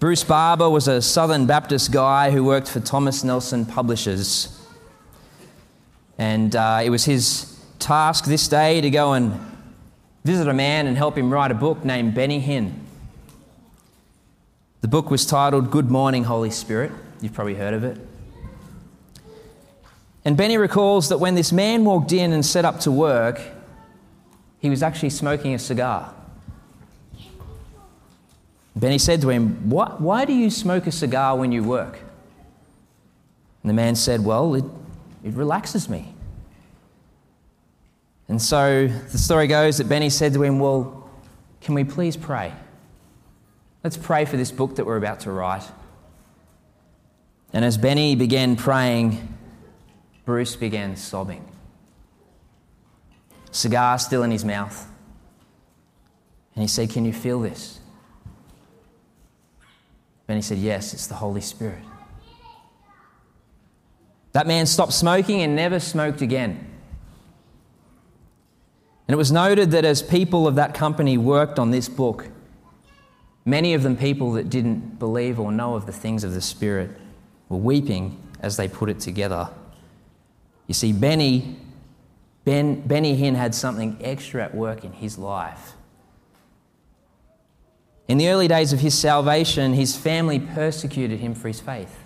Bruce Barber was a Southern Baptist guy who worked for Thomas Nelson Publishers. And uh, it was his task this day to go and visit a man and help him write a book named Benny Hinn. The book was titled Good Morning, Holy Spirit. You've probably heard of it. And Benny recalls that when this man walked in and set up to work, he was actually smoking a cigar. Benny said to him, Why do you smoke a cigar when you work? And the man said, Well, it, it relaxes me. And so the story goes that Benny said to him, Well, can we please pray? Let's pray for this book that we're about to write. And as Benny began praying, Bruce began sobbing. Cigar still in his mouth. And he said, Can you feel this? Benny said, Yes, it's the Holy Spirit. That man stopped smoking and never smoked again. And it was noted that as people of that company worked on this book, many of them people that didn't believe or know of the things of the Spirit were weeping as they put it together. You see, Benny, ben, Benny Hinn had something extra at work in his life. In the early days of his salvation, his family persecuted him for his faith.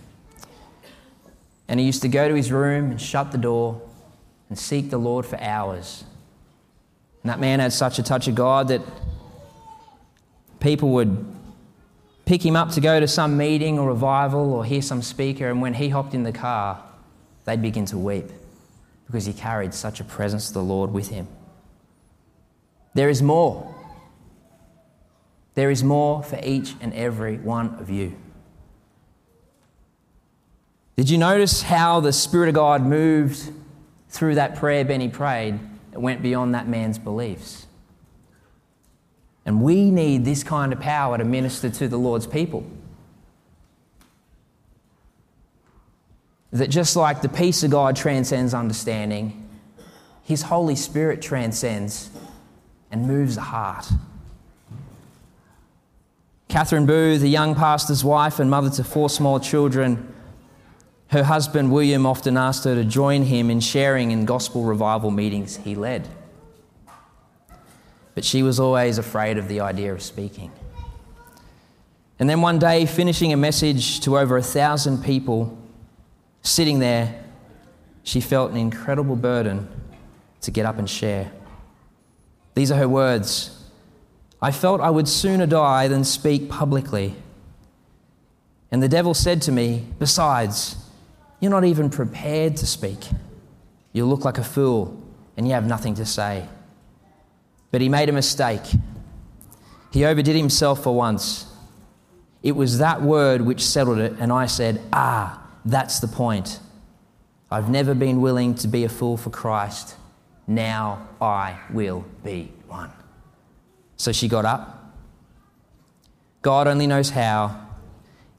And he used to go to his room and shut the door and seek the Lord for hours. And that man had such a touch of God that people would pick him up to go to some meeting or revival or hear some speaker, and when he hopped in the car, they'd begin to weep because he carried such a presence of the Lord with him. There is more. There is more for each and every one of you. Did you notice how the Spirit of God moved through that prayer Benny prayed? It went beyond that man's beliefs. And we need this kind of power to minister to the Lord's people. That just like the peace of God transcends understanding, His Holy Spirit transcends and moves the heart. Catherine Booth, a young pastor's wife and mother to four small children, her husband, William, often asked her to join him in sharing in gospel revival meetings he led. But she was always afraid of the idea of speaking. And then one day, finishing a message to over a thousand people, sitting there, she felt an incredible burden to get up and share. These are her words I felt I would sooner die than speak publicly. And the devil said to me, Besides, you're not even prepared to speak. You look like a fool and you have nothing to say. But he made a mistake. He overdid himself for once. It was that word which settled it, and I said, Ah, that's the point. I've never been willing to be a fool for Christ. Now I will be one. So she got up. God only knows how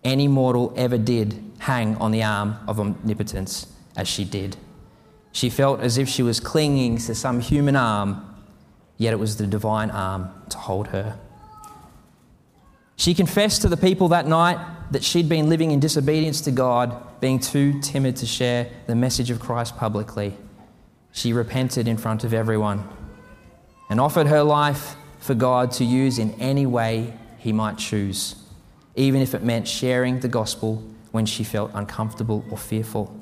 any mortal ever did hang on the arm of omnipotence as she did. She felt as if she was clinging to some human arm, yet it was the divine arm to hold her. She confessed to the people that night that she'd been living in disobedience to God, being too timid to share the message of Christ publicly. She repented in front of everyone and offered her life for God to use in any way He might choose even if it meant sharing the gospel when she felt uncomfortable or fearful.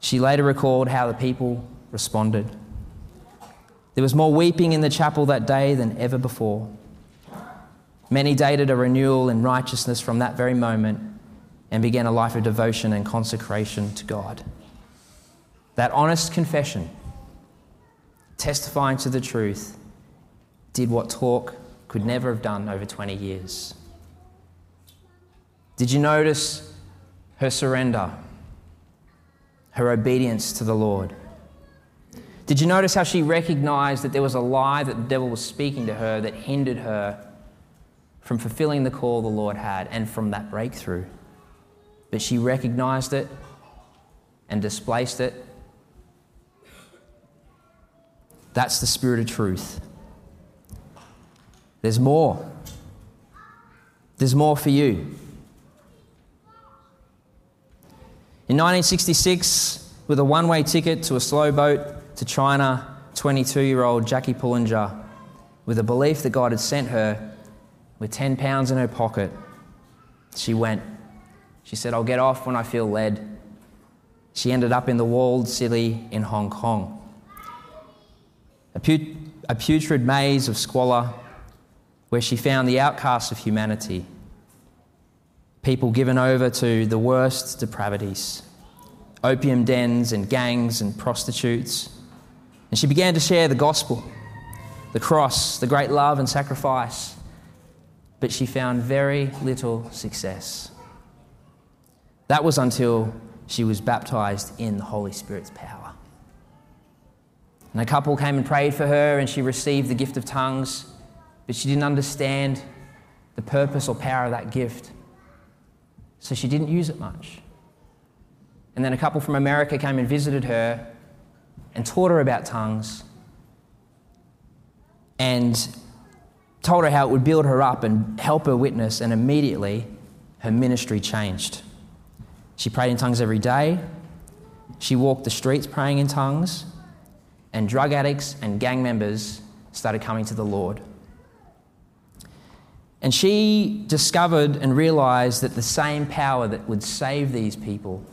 She later recalled how the people responded. There was more weeping in the chapel that day than ever before. Many dated a renewal in righteousness from that very moment and began a life of devotion and consecration to God. That honest confession, testifying to the truth, did what talk could never have done over 20 years. Did you notice her surrender, her obedience to the Lord? Did you notice how she recognized that there was a lie that the devil was speaking to her that hindered her from fulfilling the call the Lord had and from that breakthrough? But she recognized it and displaced it. That's the spirit of truth. There's more. There's more for you. In 1966, with a one way ticket to a slow boat to China, 22 year old Jackie Pullinger, with a belief that God had sent her, with 10 pounds in her pocket, she went. She said, I'll get off when I feel led. She ended up in the walled city in Hong Kong. A, put- a putrid maze of squalor where she found the outcasts of humanity, people given over to the worst depravities, opium dens and gangs and prostitutes. And she began to share the gospel, the cross, the great love and sacrifice. But she found very little success. That was until she was baptized in the Holy Spirit's power. And a couple came and prayed for her, and she received the gift of tongues, but she didn't understand the purpose or power of that gift. So she didn't use it much. And then a couple from America came and visited her and taught her about tongues and told her how it would build her up and help her witness, and immediately her ministry changed. She prayed in tongues every day. She walked the streets praying in tongues. And drug addicts and gang members started coming to the Lord. And she discovered and realized that the same power that would save these people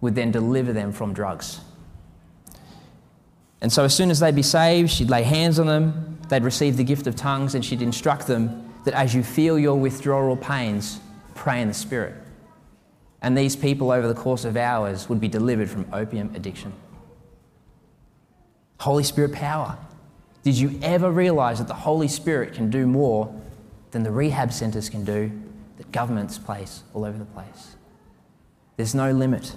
would then deliver them from drugs. And so, as soon as they'd be saved, she'd lay hands on them, they'd receive the gift of tongues, and she'd instruct them that as you feel your withdrawal pains, pray in the Spirit. And these people, over the course of hours, would be delivered from opium addiction. Holy Spirit power. Did you ever realize that the Holy Spirit can do more than the rehab centres can do, that governments place all over the place? There's no limit.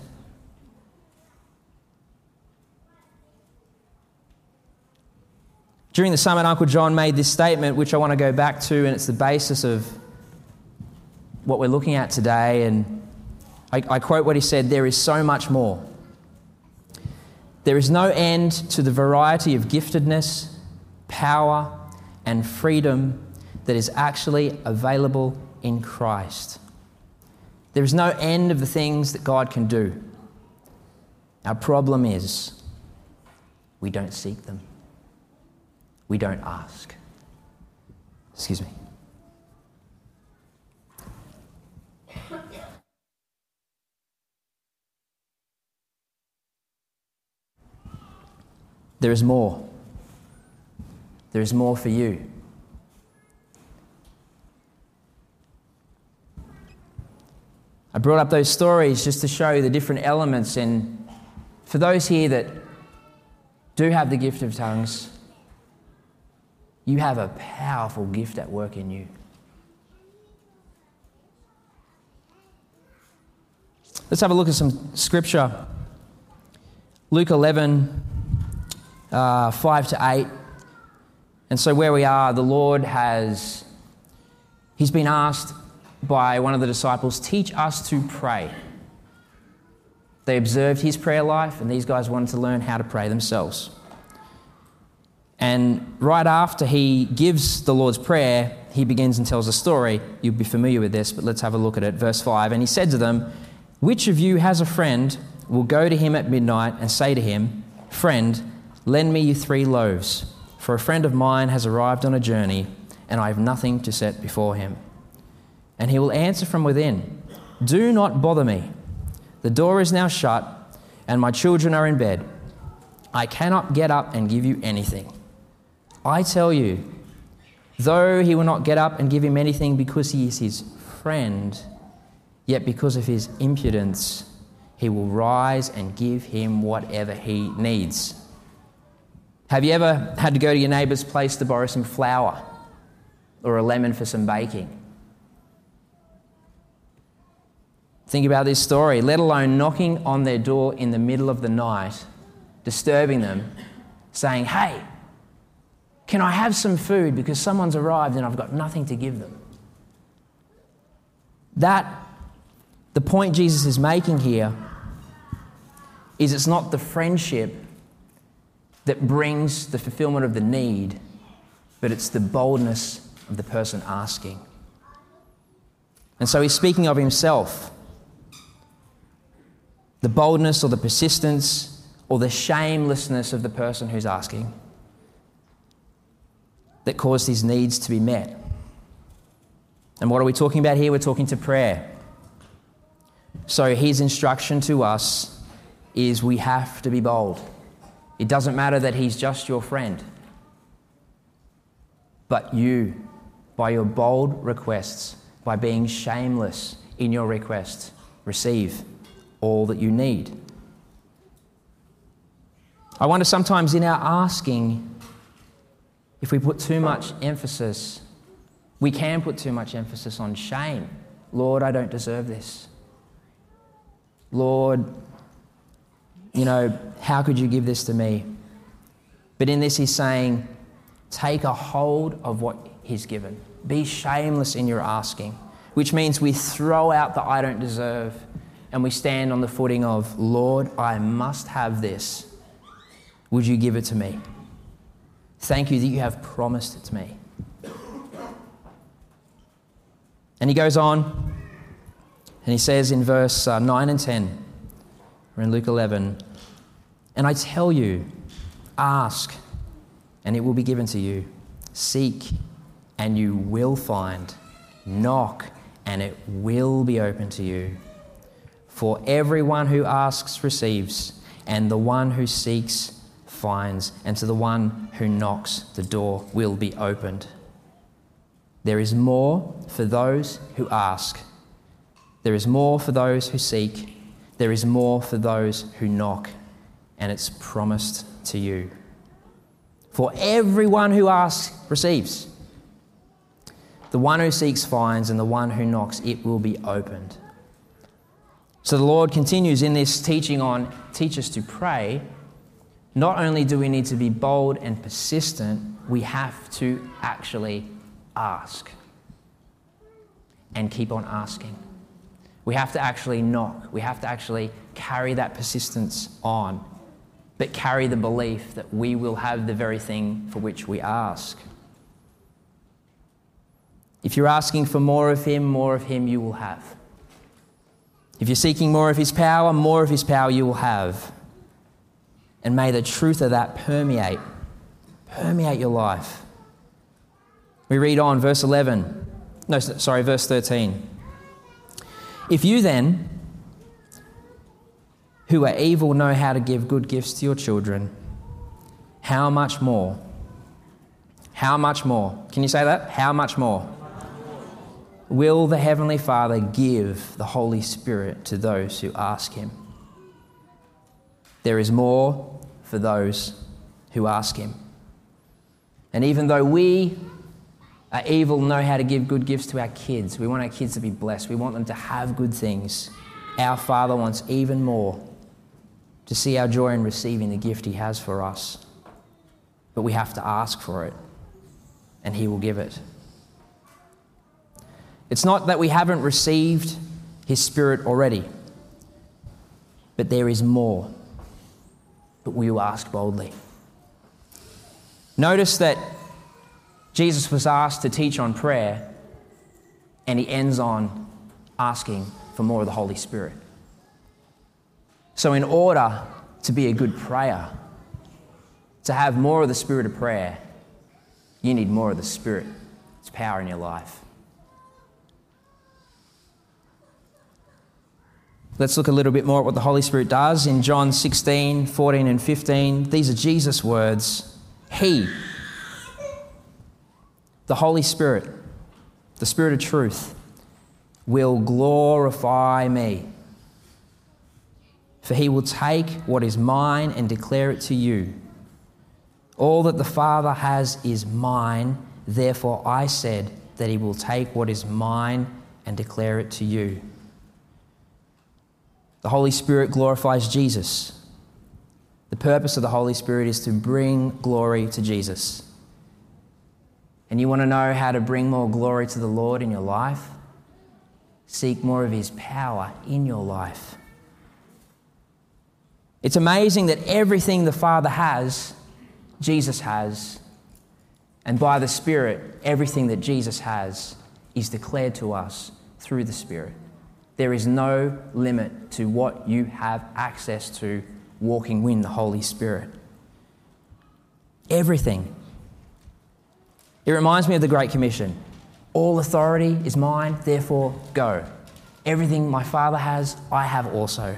During the summit, Uncle John made this statement, which I want to go back to, and it's the basis of what we're looking at today. And I, I quote what he said There is so much more. There is no end to the variety of giftedness, power, and freedom that is actually available in Christ. There is no end of the things that God can do. Our problem is we don't seek them, we don't ask. Excuse me. There is more. There is more for you. I brought up those stories just to show you the different elements. And for those here that do have the gift of tongues, you have a powerful gift at work in you. Let's have a look at some scripture. Luke 11, uh, 5 to 8. And so, where we are, the Lord has, he's been asked by one of the disciples, teach us to pray. They observed his prayer life, and these guys wanted to learn how to pray themselves. And right after he gives the Lord's Prayer, he begins and tells a story. You'll be familiar with this, but let's have a look at it. Verse 5 And he said to them, Which of you has a friend, will go to him at midnight and say to him, Friend, Lend me you three loaves, for a friend of mine has arrived on a journey, and I have nothing to set before him. And he will answer from within, Do not bother me. The door is now shut, and my children are in bed. I cannot get up and give you anything. I tell you, though he will not get up and give him anything because he is his friend, yet because of his impudence, he will rise and give him whatever he needs. Have you ever had to go to your neighbour's place to borrow some flour or a lemon for some baking? Think about this story, let alone knocking on their door in the middle of the night, disturbing them, saying, Hey, can I have some food because someone's arrived and I've got nothing to give them? That, the point Jesus is making here, is it's not the friendship that brings the fulfillment of the need, but it's the boldness of the person asking. And so he's speaking of himself. The boldness or the persistence or the shamelessness of the person who's asking that caused his needs to be met. And what are we talking about here? We're talking to prayer. So his instruction to us is we have to be bold. It doesn't matter that he's just your friend, but you, by your bold requests, by being shameless in your requests, receive all that you need. I wonder sometimes in our asking if we put too much emphasis, we can put too much emphasis on shame. Lord, I don't deserve this. Lord, you know, how could you give this to me? But in this, he's saying, take a hold of what he's given. Be shameless in your asking, which means we throw out the I don't deserve and we stand on the footing of, Lord, I must have this. Would you give it to me? Thank you that you have promised it to me. And he goes on and he says in verse uh, 9 and 10, or in Luke 11, and I tell you, ask and it will be given to you, seek and you will find, knock and it will be open to you. For everyone who asks receives, and the one who seeks finds, and to the one who knocks, the door will be opened. There is more for those who ask. There is more for those who seek. There is more for those who knock, and it's promised to you. For everyone who asks receives. The one who seeks finds, and the one who knocks, it will be opened. So the Lord continues in this teaching on teach us to pray not only do we need to be bold and persistent, we have to actually ask and keep on asking. We have to actually knock. We have to actually carry that persistence on, but carry the belief that we will have the very thing for which we ask. If you're asking for more of Him, more of Him you will have. If you're seeking more of His power, more of His power you will have. And may the truth of that permeate, permeate your life. We read on, verse 11. No, sorry, verse 13. If you then, who are evil, know how to give good gifts to your children, how much more? How much more? Can you say that? How much more? Will the Heavenly Father give the Holy Spirit to those who ask Him? There is more for those who ask Him. And even though we are evil, know how to give good gifts to our kids, we want our kids to be blessed, we want them to have good things. Our Father wants even more to see our joy in receiving the gift He has for us. But we have to ask for it, and He will give it. It's not that we haven't received His Spirit already, but there is more but we will ask boldly. Notice that Jesus was asked to teach on prayer, and he ends on asking for more of the Holy Spirit. So, in order to be a good prayer, to have more of the spirit of prayer, you need more of the Spirit, its power in your life. Let's look a little bit more at what the Holy Spirit does in John 16, 14, and 15. These are Jesus' words. He, the Holy Spirit, the Spirit of truth, will glorify me. For he will take what is mine and declare it to you. All that the Father has is mine, therefore I said that he will take what is mine and declare it to you. The Holy Spirit glorifies Jesus. The purpose of the Holy Spirit is to bring glory to Jesus. And you want to know how to bring more glory to the Lord in your life? Seek more of His power in your life. It's amazing that everything the Father has, Jesus has. And by the Spirit, everything that Jesus has is declared to us through the Spirit. There is no limit to what you have access to walking in the Holy Spirit. Everything. It reminds me of the Great Commission. All authority is mine, therefore go. Everything my Father has, I have also.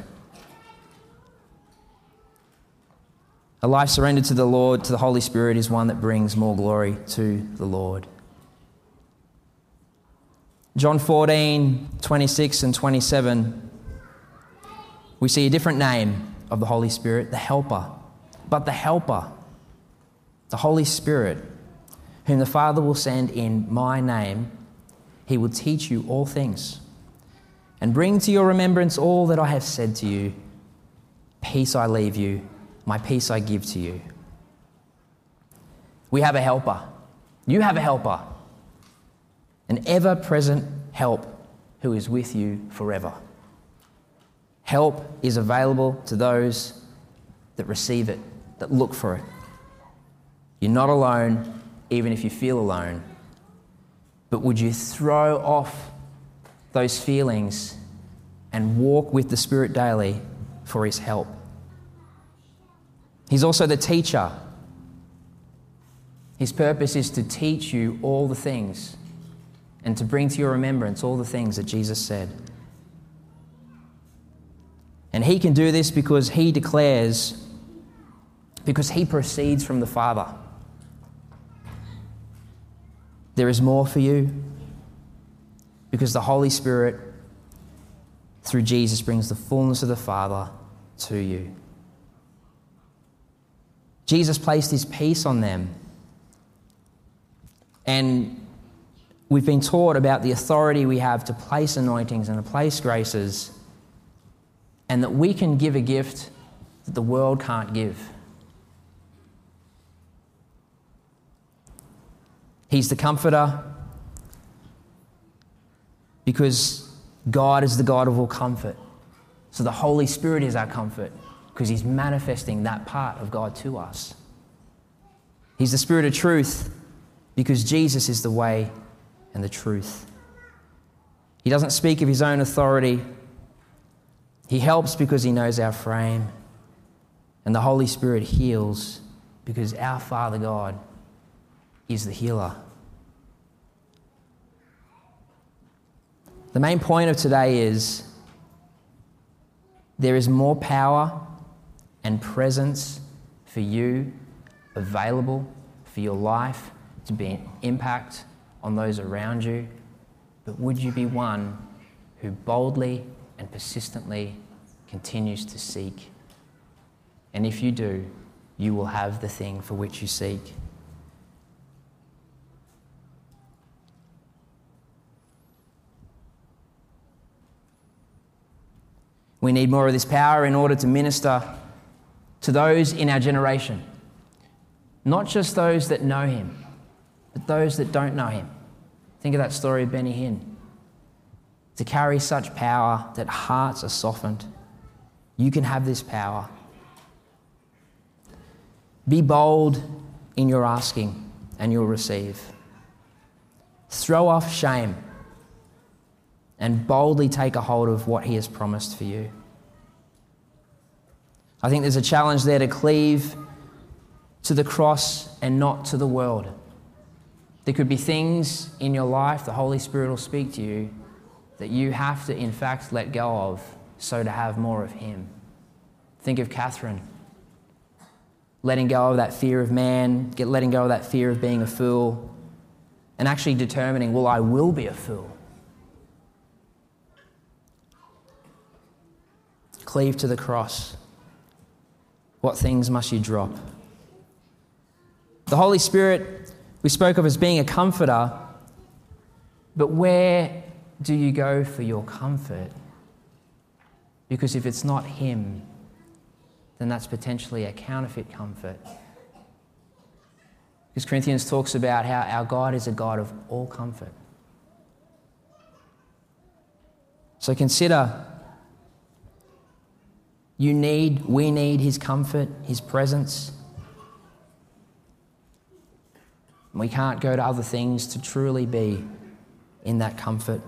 A life surrendered to the Lord, to the Holy Spirit, is one that brings more glory to the Lord. John 14, 26 and 27, we see a different name of the Holy Spirit, the Helper. But the Helper, the Holy Spirit, whom the Father will send in my name, he will teach you all things and bring to your remembrance all that I have said to you. Peace I leave you, my peace I give to you. We have a helper. You have a helper an ever present help who is with you forever. Help is available to those that receive it, that look for it. You're not alone, even if you feel alone. But would you throw off those feelings and walk with the Spirit daily for His help? He's also the teacher. His purpose is to teach you all the things and to bring to your remembrance all the things that Jesus said. And he can do this because he declares, because he proceeds from the Father. There is more for you because the Holy Spirit, through Jesus, brings the fullness of the Father to you. Jesus placed his peace on them. And We've been taught about the authority we have to place anointings and to place graces, and that we can give a gift that the world can't give. He's the comforter because God is the God of all comfort. So the Holy Spirit is our comfort because He's manifesting that part of God to us. He's the Spirit of truth because Jesus is the way and the truth. He doesn't speak of his own authority. He helps because he knows our frame. And the Holy Spirit heals because our Father God is the healer. The main point of today is there is more power and presence for you available for your life to be an impact on those around you, but would you be one who boldly and persistently continues to seek? And if you do, you will have the thing for which you seek. We need more of this power in order to minister to those in our generation, not just those that know Him, but those that don't know Him. Think of that story of Benny Hinn. To carry such power that hearts are softened, you can have this power. Be bold in your asking, and you'll receive. Throw off shame and boldly take a hold of what He has promised for you. I think there's a challenge there to cleave to the cross and not to the world. There could be things in your life, the Holy Spirit will speak to you, that you have to, in fact, let go of so to have more of Him. Think of Catherine. Letting go of that fear of man, get letting go of that fear of being a fool, and actually determining, well, I will be a fool. Cleave to the cross. What things must you drop? The Holy Spirit we spoke of as being a comforter, but where do you go for your comfort? Because if it's not Him, then that's potentially a counterfeit comfort. Because Corinthians talks about how our God is a God of all comfort. So consider you need, we need His comfort, His presence. We can't go to other things to truly be in that comfort.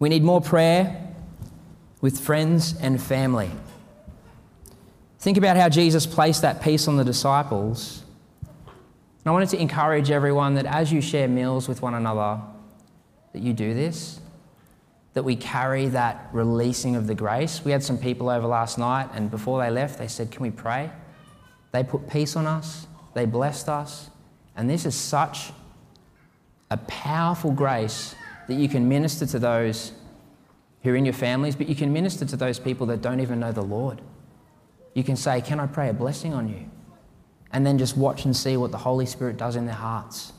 We need more prayer with friends and family. Think about how Jesus placed that peace on the disciples. And I wanted to encourage everyone that as you share meals with one another, that you do this that we carry that releasing of the grace. We had some people over last night, and before they left, they said, Can we pray? They put peace on us, they blessed us. And this is such a powerful grace that you can minister to those who are in your families, but you can minister to those people that don't even know the Lord. You can say, Can I pray a blessing on you? And then just watch and see what the Holy Spirit does in their hearts.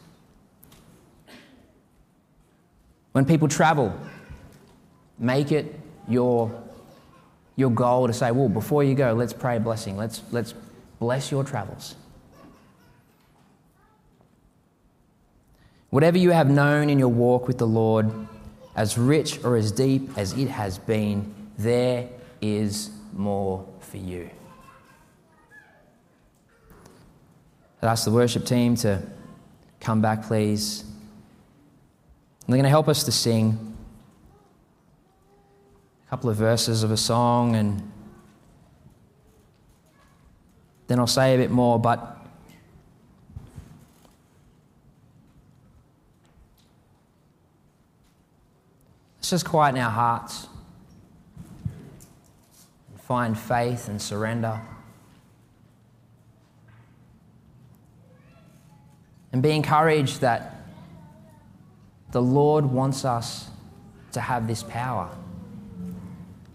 When people travel, make it your, your goal to say, Well, before you go, let's pray a blessing. Let's, let's bless your travels. Whatever you have known in your walk with the Lord, as rich or as deep as it has been, there is more for you. I'd ask the worship team to come back, please. And they're going to help us to sing couple of verses of a song, and then I'll say a bit more, but let's just quieten our hearts and find faith and surrender. And be encouraged that the Lord wants us to have this power.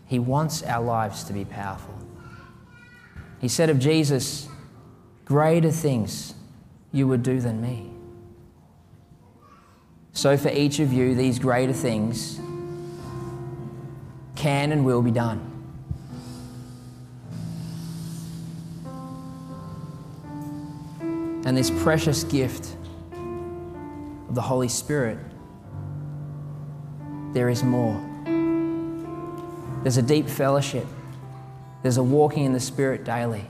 He wants our lives to be powerful. He said of Jesus, Greater things you would do than me. So, for each of you, these greater things can and will be done. and this precious gift of the Holy Spirit, there is more. There's a deep fellowship, there's a walking in the Spirit daily.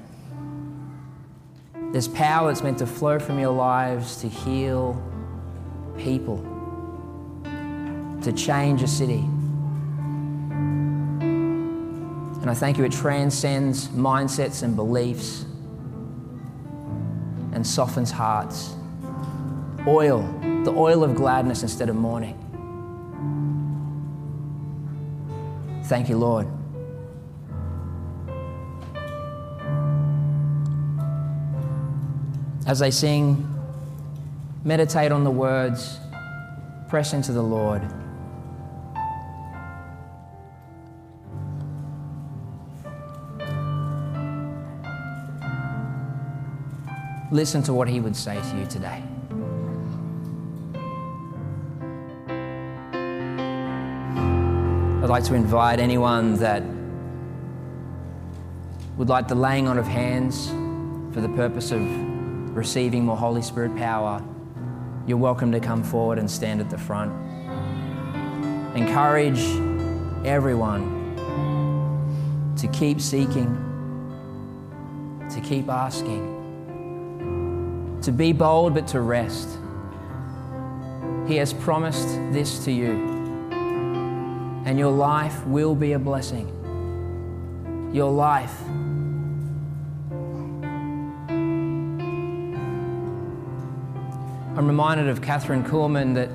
There's power that's meant to flow from your lives to heal people, to change a city. And I thank you, it transcends mindsets and beliefs and softens hearts. Oil, the oil of gladness instead of mourning. Thank you, Lord. As they sing, meditate on the words, press into the Lord. Listen to what he would say to you today. Like to invite anyone that would like the laying on of hands for the purpose of receiving more Holy Spirit power. You're welcome to come forward and stand at the front. Encourage everyone to keep seeking, to keep asking to be bold, but to rest. He has promised this to you, and your life will be a blessing. Your life. I'm reminded of Kathryn Kuhlman that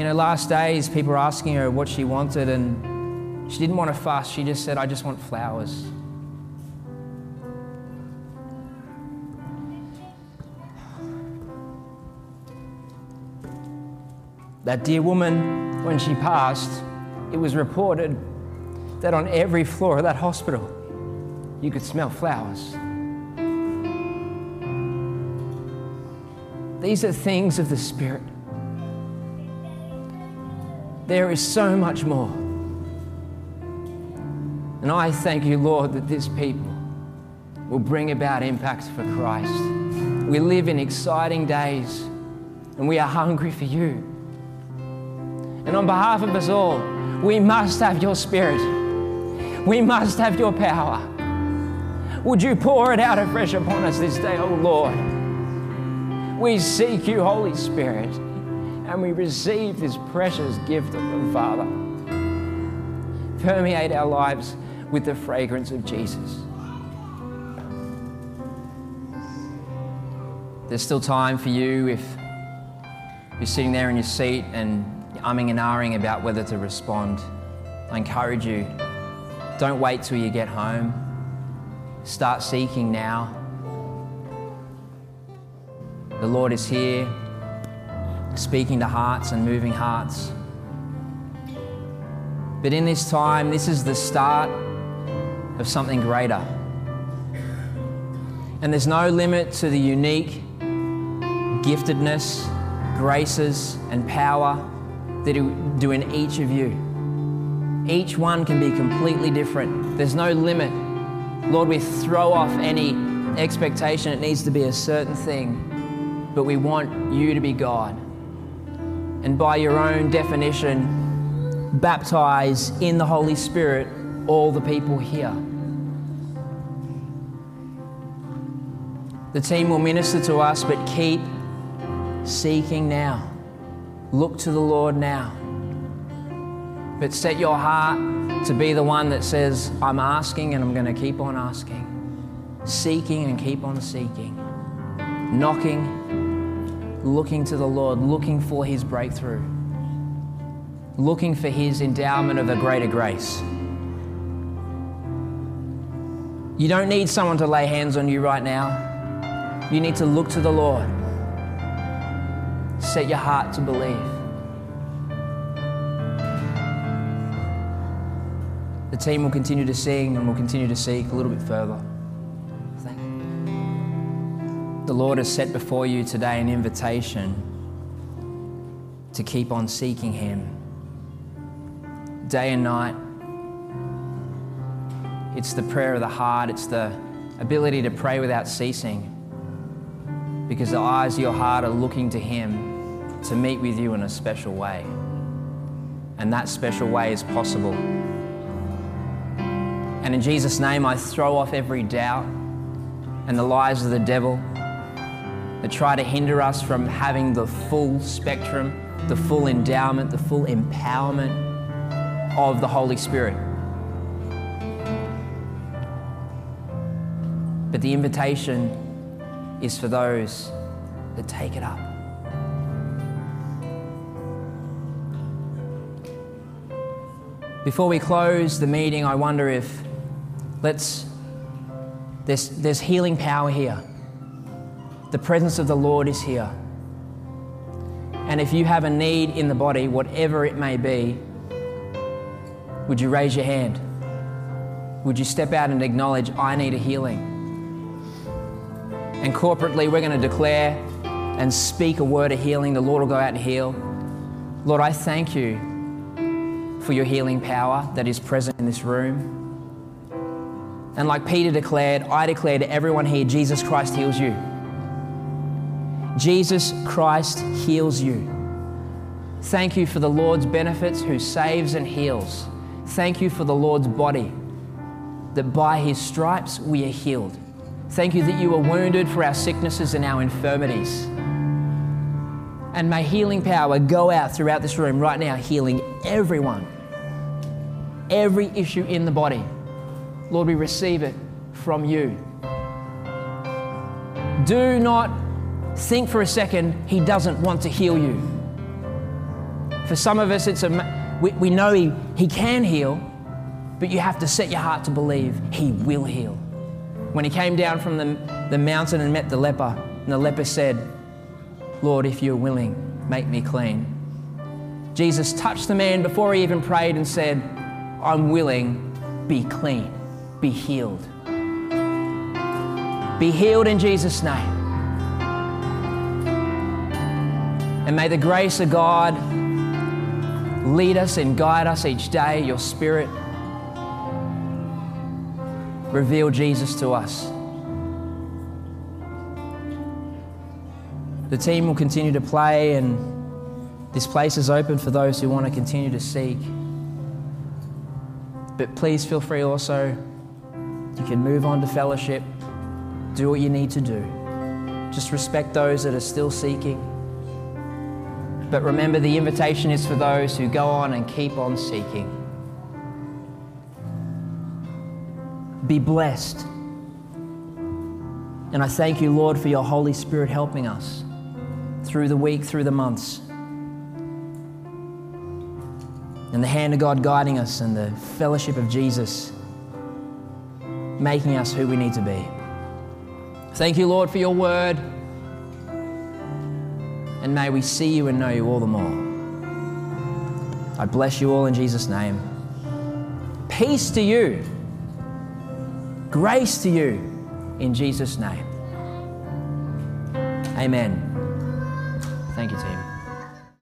in her last days, people were asking her what she wanted, and she didn't want to fast. She just said, I just want flowers. That dear woman, when she passed, it was reported that on every floor of that hospital, you could smell flowers. These are things of the Spirit. There is so much more. And I thank you, Lord, that this people will bring about impacts for Christ. We live in exciting days and we are hungry for you. And on behalf of us all, we must have your spirit. We must have your power. Would you pour it out afresh upon us this day, oh Lord? We seek you, Holy Spirit. and we receive this precious gift of the Father. Permeate our lives with the fragrance of Jesus. There's still time for you if you're sitting there in your seat and umming and ahhing about whether to respond. I encourage you, don't wait till you get home. Start seeking now. The Lord is here, speaking to hearts and moving hearts. But in this time, this is the start of something greater. And there's no limit to the unique giftedness, graces, and power that He do in each of you. Each one can be completely different. There's no limit. Lord, we throw off any expectation it needs to be a certain thing, but we want you to be God. And by your own definition, baptize in the Holy Spirit all the people here. The team will minister to us, but keep seeking now. Look to the Lord now. But set your heart to be the one that says, I'm asking and I'm going to keep on asking. Seeking and keep on seeking. Knocking, looking to the Lord, looking for His breakthrough. Looking for His endowment of a greater grace. You don't need someone to lay hands on you right now. You need to look to the Lord. Set your heart to believe. The team will continue to sing and will continue to seek a little bit further. The Lord has set before you today an invitation to keep on seeking Him day and night. It's the prayer of the heart, it's the ability to pray without ceasing because the eyes of your heart are looking to Him to meet with you in a special way. And that special way is possible. And in Jesus' name, I throw off every doubt and the lies of the devil that try to hinder us from having the full spectrum, the full endowment, the full empowerment of the Holy Spirit. But the invitation is for those that take it up. Before we close the meeting, I wonder if let's there's, there's healing power here. The presence of the Lord is here. And if you have a need in the body, whatever it may be, would you raise your hand? Would you step out and acknowledge, I need a healing? And corporately, we're going to declare and speak a word of healing. The Lord will go out and heal. Lord, I thank you for your healing power that is present in this room. And like Peter declared, I declare to everyone here Jesus Christ heals you. Jesus Christ heals you. Thank you for the Lord's benefits who saves and heals. Thank you for the Lord's body, that by his stripes we are healed. Thank you that you were wounded for our sicknesses and our infirmities. And may healing power go out throughout this room right now, healing everyone, every issue in the body. Lord, we receive it from you. Do not think for a second He doesn't want to heal you. For some of us, it's a, we, we know he, he can heal, but you have to set your heart to believe He will heal when he came down from the, the mountain and met the leper, and the leper said, Lord, if you're willing, make me clean. Jesus touched the man before he even prayed and said, I'm willing, be clean, be healed. Be healed in Jesus' name. And may the grace of God lead us and guide us each day, your spirit reveal Jesus to us. The team will continue to play, and this place is open for those who want to continue to seek. But please feel free also, you can move on to fellowship, do what you need to do. Just respect those that are still seeking. But remember, the invitation is for those who go on and keep on seeking. Be blessed. And I thank you, Lord, for your Holy Spirit helping us through the week, through the months. And the hand of God guiding us and the fellowship of Jesus making us who we need to be. Thank you, Lord, for your word. And may we see you and know you all the more. I bless you all in Jesus' name. Peace to you. Grace to you in Jesus' name. Amen.